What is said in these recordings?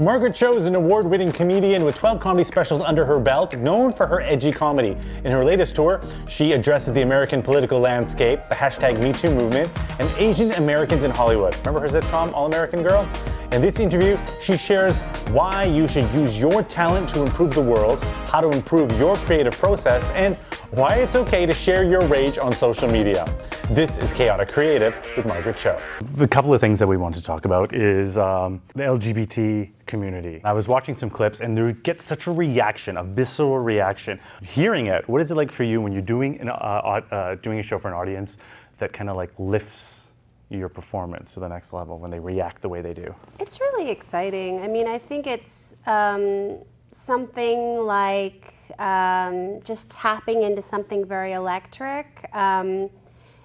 Margaret Cho is an award winning comedian with 12 comedy specials under her belt, known for her edgy comedy. In her latest tour, she addresses the American political landscape, the hashtag MeToo movement, and Asian Americans in Hollywood. Remember her sitcom, All American Girl? In this interview, she shares why you should use your talent to improve the world, how to improve your creative process, and why it's okay to share your rage on social media. This is Chaotic Creative with Margaret Cho. The couple of things that we want to talk about is um, the LGBT community. I was watching some clips and there get such a reaction, a visceral reaction. Hearing it, what is it like for you when you're doing, an, uh, uh, doing a show for an audience that kind of like lifts your performance to the next level when they react the way they do? It's really exciting. I mean, I think it's um, something like um, just tapping into something very electric. Um,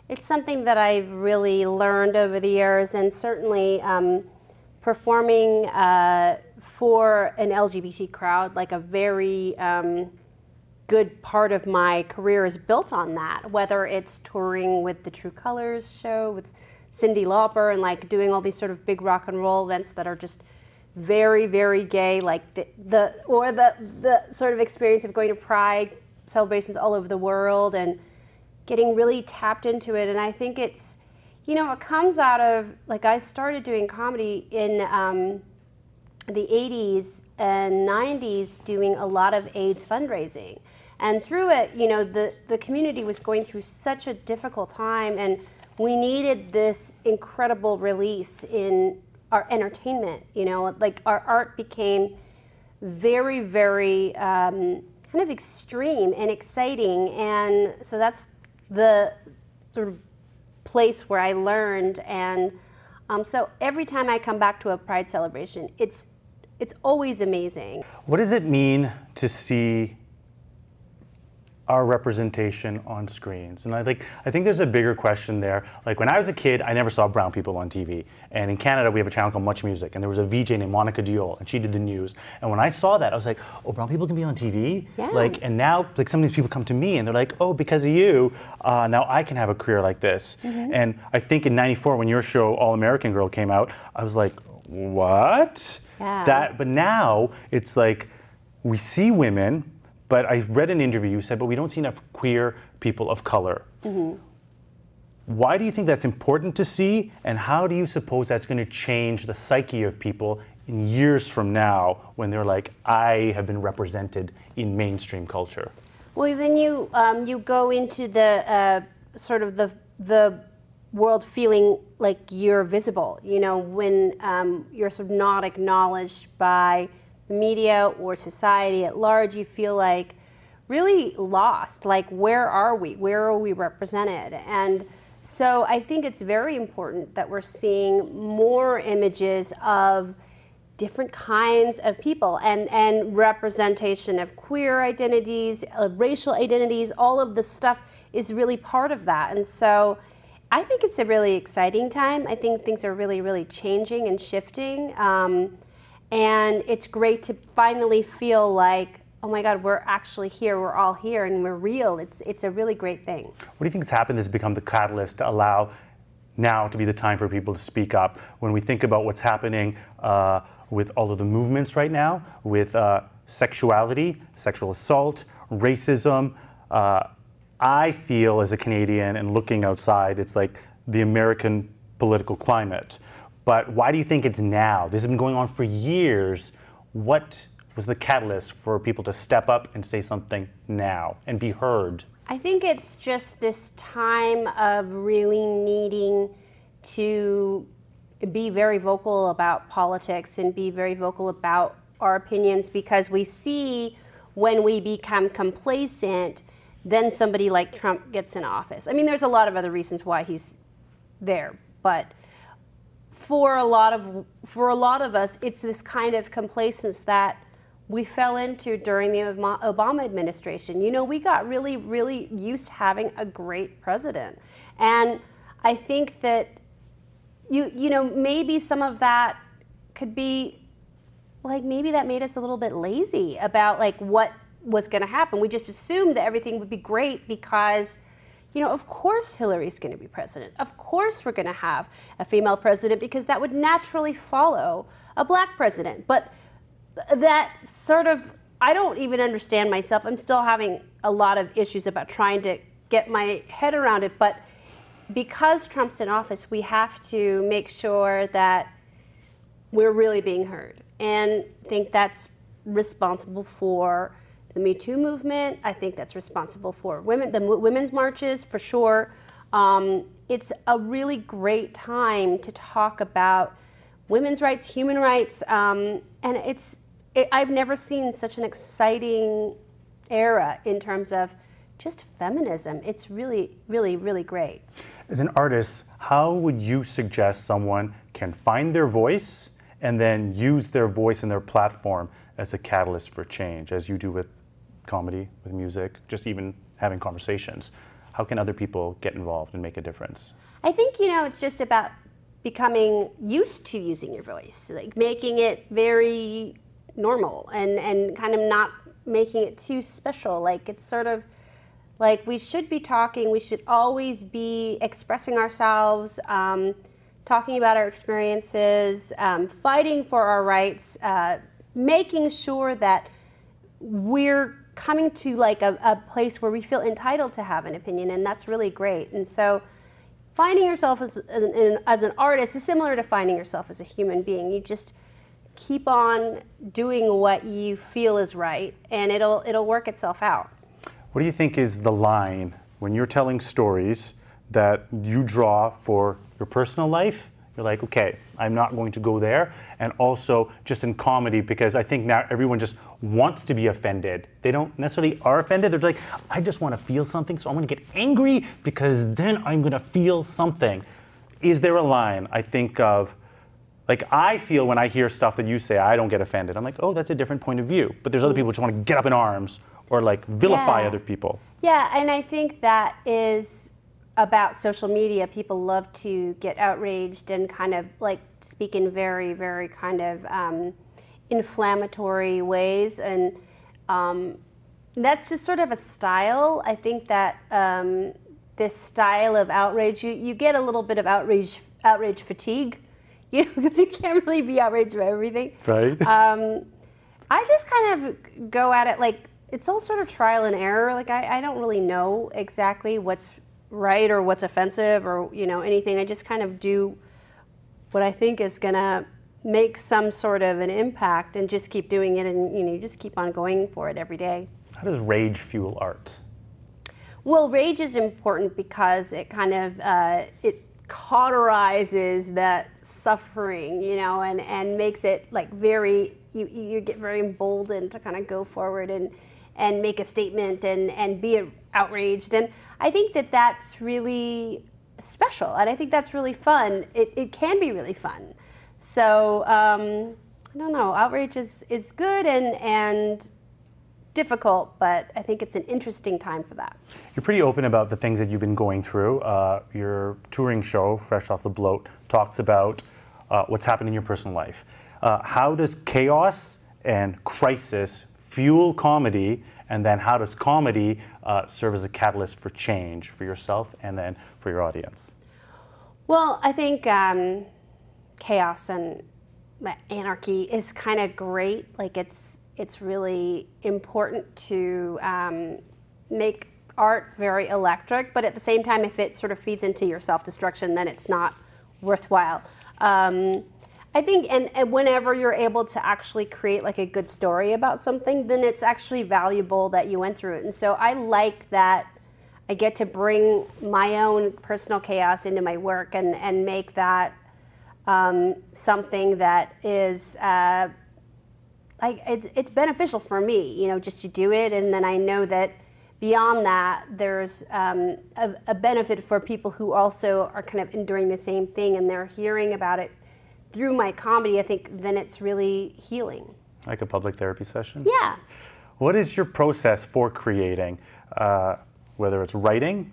it's something that I've really learned over the years, and certainly um, performing uh, for an LGBT crowd, like a very um, good part of my career is built on that. Whether it's touring with the True Colors show with Cyndi Lauper and like doing all these sort of big rock and roll events that are just very, very gay, like the, the or the the sort of experience of going to Pride celebrations all over the world and getting really tapped into it. And I think it's, you know, it comes out of like I started doing comedy in um, the 80s and 90s, doing a lot of AIDS fundraising. And through it, you know, the, the community was going through such a difficult time, and we needed this incredible release in our entertainment. You know, like our art became very, very um, kind of extreme and exciting, and so that's the sort of place where I learned. And um, so every time I come back to a Pride celebration, it's it's always amazing. What does it mean to see our representation on screens. And I think I think there's a bigger question there. Like when I was a kid, I never saw brown people on TV. And in Canada, we have a channel called Much Music, and there was a VJ named Monica Deol, and she did the news. And when I saw that, I was like, oh, brown people can be on TV. Yeah. Like, and now like some of these people come to me and they're like, oh, because of you, uh, now I can have a career like this. Mm-hmm. And I think in '94, when your show All American Girl came out, I was like, what? Yeah. That. But now it's like we see women but I read an interview you said, but we don't see enough queer people of color. Mm-hmm. Why do you think that's important to see, and how do you suppose that's going to change the psyche of people in years from now when they're like, I have been represented in mainstream culture? Well, then you um, you go into the uh, sort of the the world feeling like you're visible. You know, when um, you're sort of not acknowledged by media or society at large, you feel like really lost. Like, where are we? Where are we represented? And so I think it's very important that we're seeing more images of different kinds of people and, and representation of queer identities, of racial identities, all of the stuff is really part of that. And so I think it's a really exciting time. I think things are really, really changing and shifting. Um, and it's great to finally feel like, oh my God, we're actually here, we're all here, and we're real. It's, it's a really great thing. What do you think has happened that's become the catalyst to allow now to be the time for people to speak up? When we think about what's happening uh, with all of the movements right now, with uh, sexuality, sexual assault, racism, uh, I feel as a Canadian and looking outside, it's like the American political climate. But why do you think it's now? This has been going on for years. What was the catalyst for people to step up and say something now and be heard? I think it's just this time of really needing to be very vocal about politics and be very vocal about our opinions because we see when we become complacent, then somebody like Trump gets in office. I mean, there's a lot of other reasons why he's there, but for a lot of for a lot of us, it's this kind of complacence that we fell into during the Obama administration. You know, we got really, really used to having a great president, and I think that you you know maybe some of that could be like maybe that made us a little bit lazy about like what was going to happen. We just assumed that everything would be great because you know, of course Hillary's going to be president. Of course we're going to have a female president because that would naturally follow a black president. But that sort of, I don't even understand myself. I'm still having a lot of issues about trying to get my head around it. But because Trump's in office, we have to make sure that we're really being heard. And I think that's responsible for the Me Too movement. I think that's responsible for women, the women's marches for sure. Um, it's a really great time to talk about women's rights, human rights, um, and it's. It, I've never seen such an exciting era in terms of just feminism. It's really, really, really great. As an artist, how would you suggest someone can find their voice and then use their voice and their platform as a catalyst for change, as you do with comedy, with music, just even having conversations. How can other people get involved and make a difference? I think, you know, it's just about becoming used to using your voice, like making it very normal and, and kind of not making it too special. Like it's sort of like we should be talking, we should always be expressing ourselves, um, talking about our experiences, um, fighting for our rights, uh, making sure that we're coming to like a, a, place where we feel entitled to have an opinion, and that's really great. And so, finding yourself as, as, an, as an artist is similar to finding yourself as a human being. You just keep on doing what you feel is right, and it'll it'll work itself out. What do you think is the line when you're telling stories that you draw for your personal life you're like, okay, I'm not going to go there. And also just in comedy, because I think now everyone just wants to be offended. They don't necessarily are offended. They're like, I just want to feel something, so I'm going to get angry because then I'm going to feel something. Is there a line I think of? Like I feel when I hear stuff that you say, I don't get offended. I'm like, oh, that's a different point of view. But there's other people who just want to get up in arms or like vilify yeah. other people. Yeah, and I think that is about social media, people love to get outraged and kind of like speak in very, very kind of um, inflammatory ways. And um, that's just sort of a style. I think that um, this style of outrage, you, you get a little bit of outrage, outrage fatigue. You know, because you can't really be outraged about everything. Right. Um, I just kind of go at it like it's all sort of trial and error. Like I, I don't really know exactly what's right or what's offensive or you know anything. I just kind of do what I think is going to make some sort of an impact and just keep doing it and you know you just keep on going for it every day. How does rage fuel art? Well, rage is important because it kind of uh, it cauterizes that suffering, you know, and and makes it like very you you get very emboldened to kind of go forward and and make a statement and and be outraged and I think that that's really special, and I think that's really fun. It, it can be really fun. So um, I don't know. Outrage is, is good and and difficult, but I think it's an interesting time for that. You're pretty open about the things that you've been going through. Uh, your touring show, Fresh Off the Bloat, talks about uh, what's happened in your personal life. Uh, how does chaos and crisis fuel comedy and then how does comedy uh, serve as a catalyst for change for yourself and then for your audience? Well, I think um, chaos and anarchy is kind of great. Like it's it's really important to um, make art very electric, but at the same time, if it sort of feeds into your self destruction, then it's not worthwhile. Um, I think, and, and, whenever you're able to actually create like a good story about something, then it's actually valuable that you went through it. And so I like that I get to bring my own personal chaos into my work and, and make that um, something that is uh, like it's, it's beneficial for me, you know, just to do it. And then I know that beyond that, there's um, a, a benefit for people who also are kind of enduring the same thing and they're hearing about it through my comedy, I think then it's really healing. Like a public therapy session? Yeah. What is your process for creating, uh, whether it's writing,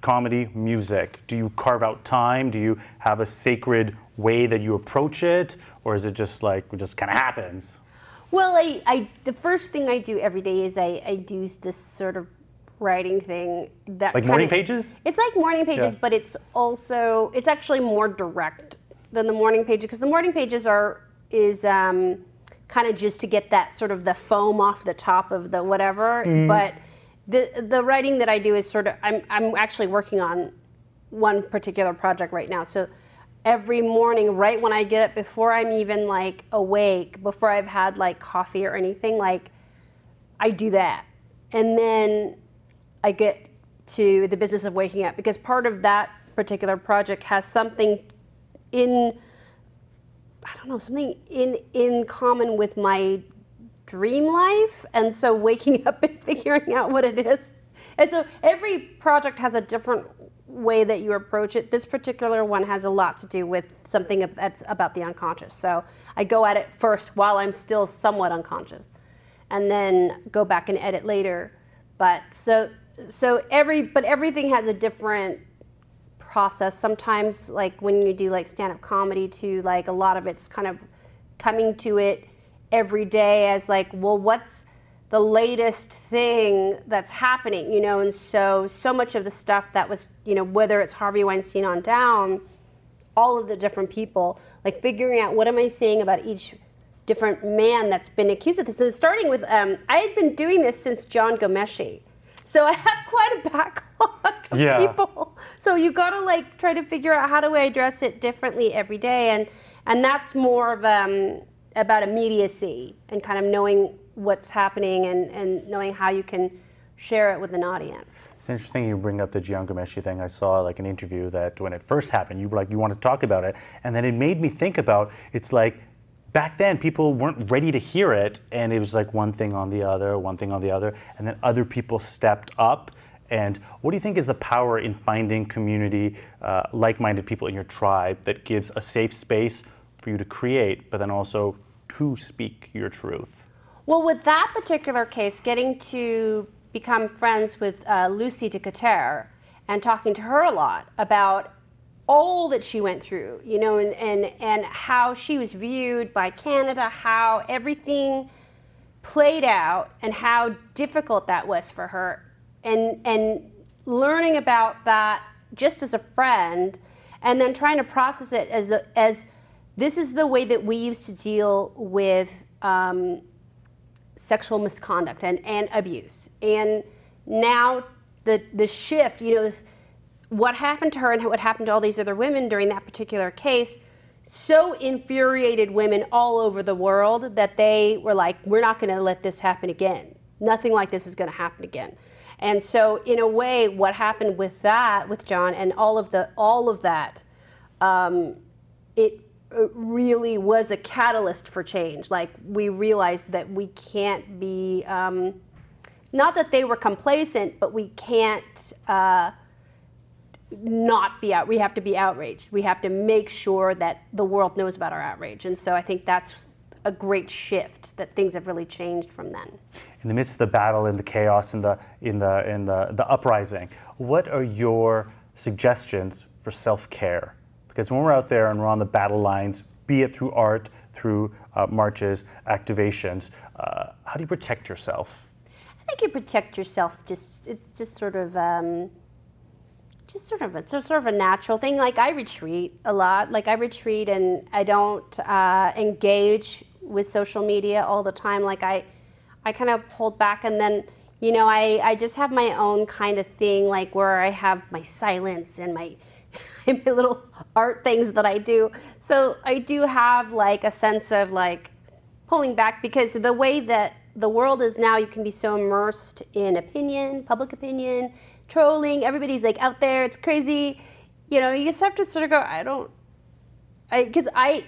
comedy, music? Do you carve out time? Do you have a sacred way that you approach it? Or is it just like, it just kind of happens? Well, I, I, the first thing I do every day is I, I do this sort of writing thing that Like morning kinda- pages? It's like morning pages, Yeah. but it's also it's actually more direct than the morning pages because the morning pages are is um, kind of just to get that sort of the foam off the top of the whatever. Mm-hmm. But the the writing that I do is sort of I'm I'm actually working on one particular project right now. So every morning, right when I get up, before I'm even like awake, before I've had like coffee or anything, like I do that. And then I get to the business of waking up because part of that particular project has something in I don't know, something in in common with my dream life. And so waking up and figuring out what it is. And so every project has a different way that you approach it. This particular one has a lot to do with something that's about the unconscious. So I go at it first while I'm still somewhat unconscious and then go back and edit later. But so so every but everything has a different process. Sometimes like when you do like stand-up comedy too, like a lot of it's kind of coming to it every day as like, well, what's the latest thing that's happening, you know? And so so much of the stuff that was, you know, whether it's Harvey Weinstein on down, all of the different people, like figuring out what am I saying about each different man that's been accused of this. And starting with, um, I had been doing this since John Ghomeshi. So I have quite a backlog of Yeah. people. So you gotta like try to figure out how do I address it differently every day. And, and that's more of um, about immediacy and kind of knowing what's happening and, and knowing how you can share it with an audience. It's interesting you bring up the Jian Ghomeshi thing. I saw like an interview that when it first happened, you were like you wanted to talk about it, and then it made me think about it's like back then people weren't ready to hear it, and it was like one thing on the other, one thing on the other, and then other people stepped up. And what do you think is the power in finding community, uh, like-minded people in your tribe that gives a safe space for you to create, but then also to speak your truth? Well, with that particular case, getting to become friends with uh, Lucy DeCoutere and talking to her a lot about all that she went through, you know, and, and, and how she was viewed by Canada, how everything played out, and how difficult that was for her, and, and learning about that just as a friend, and then trying to process it as, as this is the way that we used to deal with. Um, sexual misconduct and, and abuse. And now the, the shift, you know, what happened to her and what happened to all these other women during that particular case so infuriated women all over the world that they were like, we're not going to let this happen again. Nothing like this is going to happen again. And so, in a way, what happened with that, with John, and all of the all of that, um, it uh, really was a catalyst for change. Like we realized that we can't be, um, not that they were complacent, but we can't uh, not be out. We have to be outraged. We have to make sure that the world knows about our outrage. And so I think that's a great shift. That things have really changed from then. in the midst of the battle and the chaos and the in the in the, the uprising, what are your suggestions for self-care? Because when we're out there and we're on the battle lines, be it through art, through uh, marches, activations, uh, how do you protect yourself? I think you protect yourself. Just it's just sort of um, just sort of it's a sort of a natural thing. Like I retreat a lot. Like I retreat and I don't uh, engage with social media all the time. Like I I kind of hold back and then you know I I just have my own kind of thing. Like where I have my silence and my my little art things that I do. So I do have like a sense of like pulling back because the way that the world is now, you can be so immersed in opinion, public opinion, trolling. Everybody's like out there. It's crazy. You know, you just have to sort of go. I don't. I because I,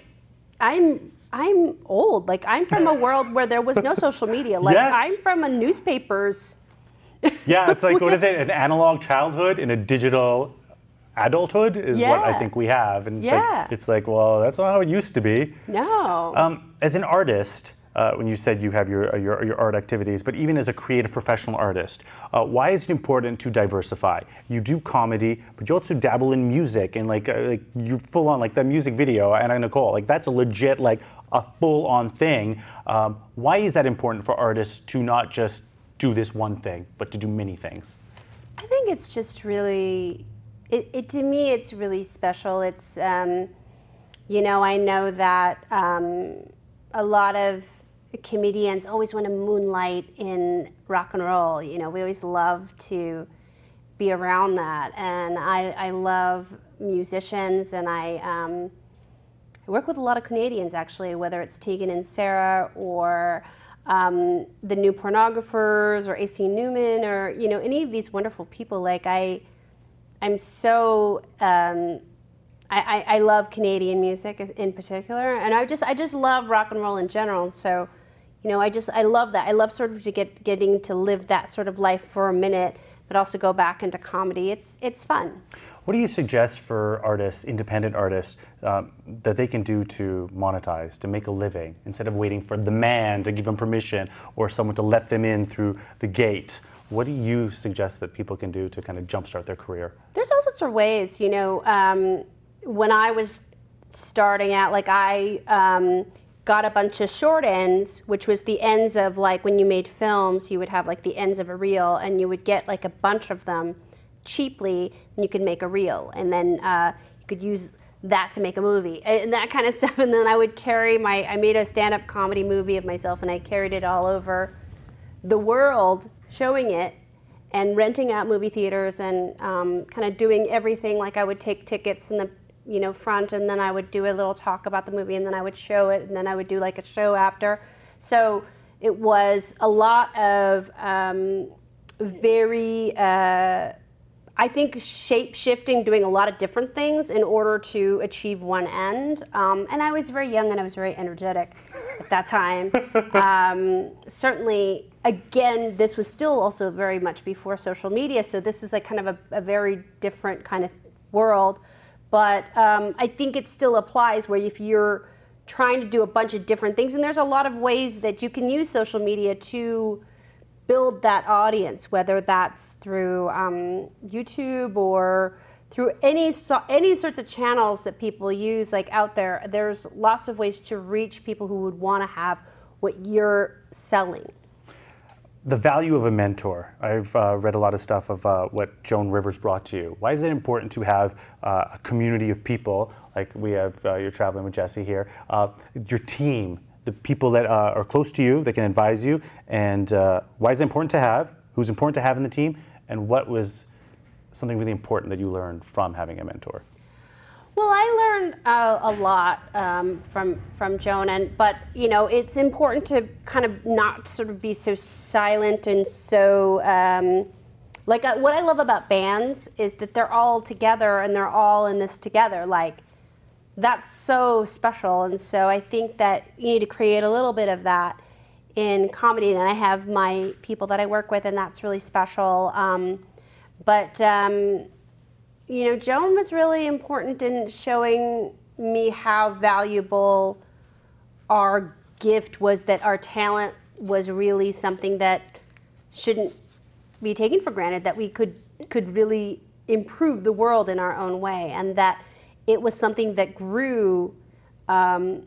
I'm I'm old. Like I'm from a world where there was no social media. Like Yes. I'm from a newspapers. Yeah, it's like what is it? An analog childhood in a digital adulthood is what I think we have, and it's Yeah. like, it's like, well, that's not how it used to be. No. Um, as an artist, uh, when you said you have your, your, your art activities, but even as a creative professional artist, uh, why is it important to diversify? You do comedy, but you also dabble in music and like, uh, like you full on like that music video, Anna Nicole, like that's a legit like a full on thing. Um, why is that important for artists to not just do this one thing, but to do many things? I think it's just really, it, it to me, it's really special. It's, um, you know, I know that um, a lot of comedians always want to moonlight in rock and roll. You know, we always love to be around that, and I, I love musicians, and I. Um, I work with a lot of Canadians actually, whether it's Tegan and Sara or um, the new pornographers or AC Newman or you know any of these wonderful people. Like I, I'm so um, I, I, I, love Canadian music in particular, and I just I just love rock and roll in general. So, you know, I just I love that. I love sort of to get getting to live that sort of life for a minute, but also go back into comedy. It's it's fun. What do you suggest for artists, independent artists, um, that they can do to monetize, to make a living, instead of waiting for the man to give them permission or someone to let them in through the gate? What do you suggest that people can do to kind of jumpstart their career? There's all sorts of ways. You know, um, when I was starting out, like I um, got a bunch of short ends, which was the ends of like when you made films, you would have like the ends of a reel, and you would get like a bunch of them cheaply, and you could make a reel, and then uh, you could use that to make a movie and that kind of stuff. And then I would carry my, I made a stand-up comedy movie of myself, and I carried it all over the world, showing it and renting out movie theaters and um, kind of doing everything. Like I would take tickets in the you know front, and then I would do a little talk about the movie, and then I would show it, and then I would do like a show after. So it was a lot of um, very. Uh, I think shape shifting, doing a lot of different things in order to achieve one end. Um, and I was very young and I was very energetic at that time. um, certainly, again, this was still also very much before social media, so this is like kind of a, a very different kind of world. But um, I think it still applies where if you're trying to do a bunch of different things, and there's a lot of ways that you can use social media to build that audience, whether that's through um, YouTube or through any any sorts of channels that people use like out there there's lots of ways to reach people who would want to have what you're selling. The value of a mentor. I've uh, read a lot of stuff of uh, what joan rivers brought to you. Why is it important to have uh, a community of people? Like we have uh, you're traveling with jesse here. Uh, your team the people that uh, are close to you that can advise you, and uh, why is it important to have, who's important to have in the team, and what was something really important that you learned from having a mentor? Well, I learned uh, a lot um, from from Joan, and but you know it's important to kind of not sort of be so silent and so. Um, like uh, what I love about bands is that they're all together and they're all in this together. Like that's so special. And so I think that you need to create a little bit of that in comedy. And I have my people that I work with, and that's really special. Um, but, um, you know, Joan was really important in showing me how valuable our gift was, that our talent was really something that shouldn't be taken for granted, that we could, could really improve the world in our own way. And that it was something that grew um,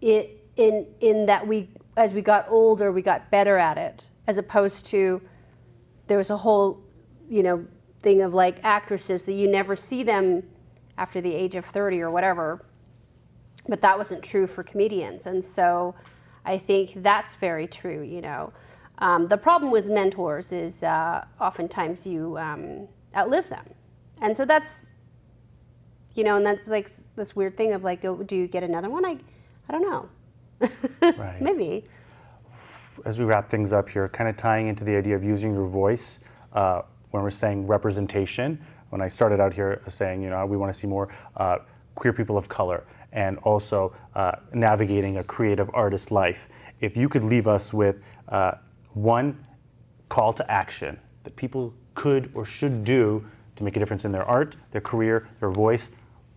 it, in, in that we, as we got older, we got better at it, as opposed to there was a whole, you know, thing of like actresses that you never see them after the age of 30 or whatever. But that wasn't true for comedians. And so I think that's very true, you know. Um, the problem with mentors is uh, oftentimes you um, outlive them. And so that's you know, and that's like this weird thing of like, oh, do you get another one? I, I don't know. right. Maybe. As we wrap things up here, kind of tying into the idea of using your voice uh, when we're saying representation. When I started out here saying, you know, we want to see more uh, queer people of color and also uh, navigating a creative artist life. If you could leave us with uh, one call to action that people could or should do to make a difference in their art, their career, their voice,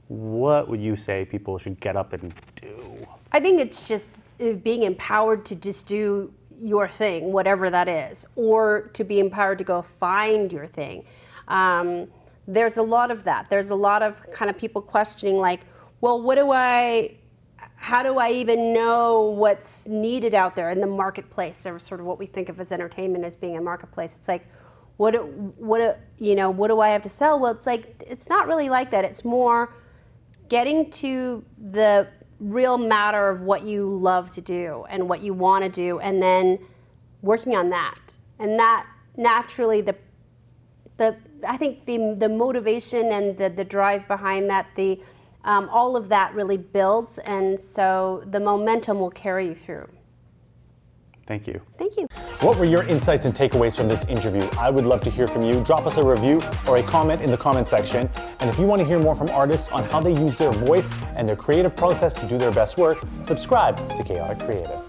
what would you say people should get up and do? I think it's just uh, being empowered to just do your thing, whatever that is, or to be empowered to go find your thing. Um, there's a lot of that. There's a lot of kind of people questioning, like, well, what do I, how do I even know what's needed out there in the marketplace? Or sort of what we think of as entertainment as being a marketplace. It's like, what what you know what do I have to sell? Well, it's like it's not really like that. It's more getting to the real matter of what you love to do and what you want to do, and then working on that. And that naturally the the I think the the motivation and the the drive behind that the um, all of that really builds, and so the momentum will carry you through. Thank you. Thank you. What were your insights and takeaways from this interview? I would love to hear from you. Drop us a review or a comment in the comment section. And if you want to hear more from artists on how they use their voice and their creative process to do their best work, subscribe to Chaotic Creative.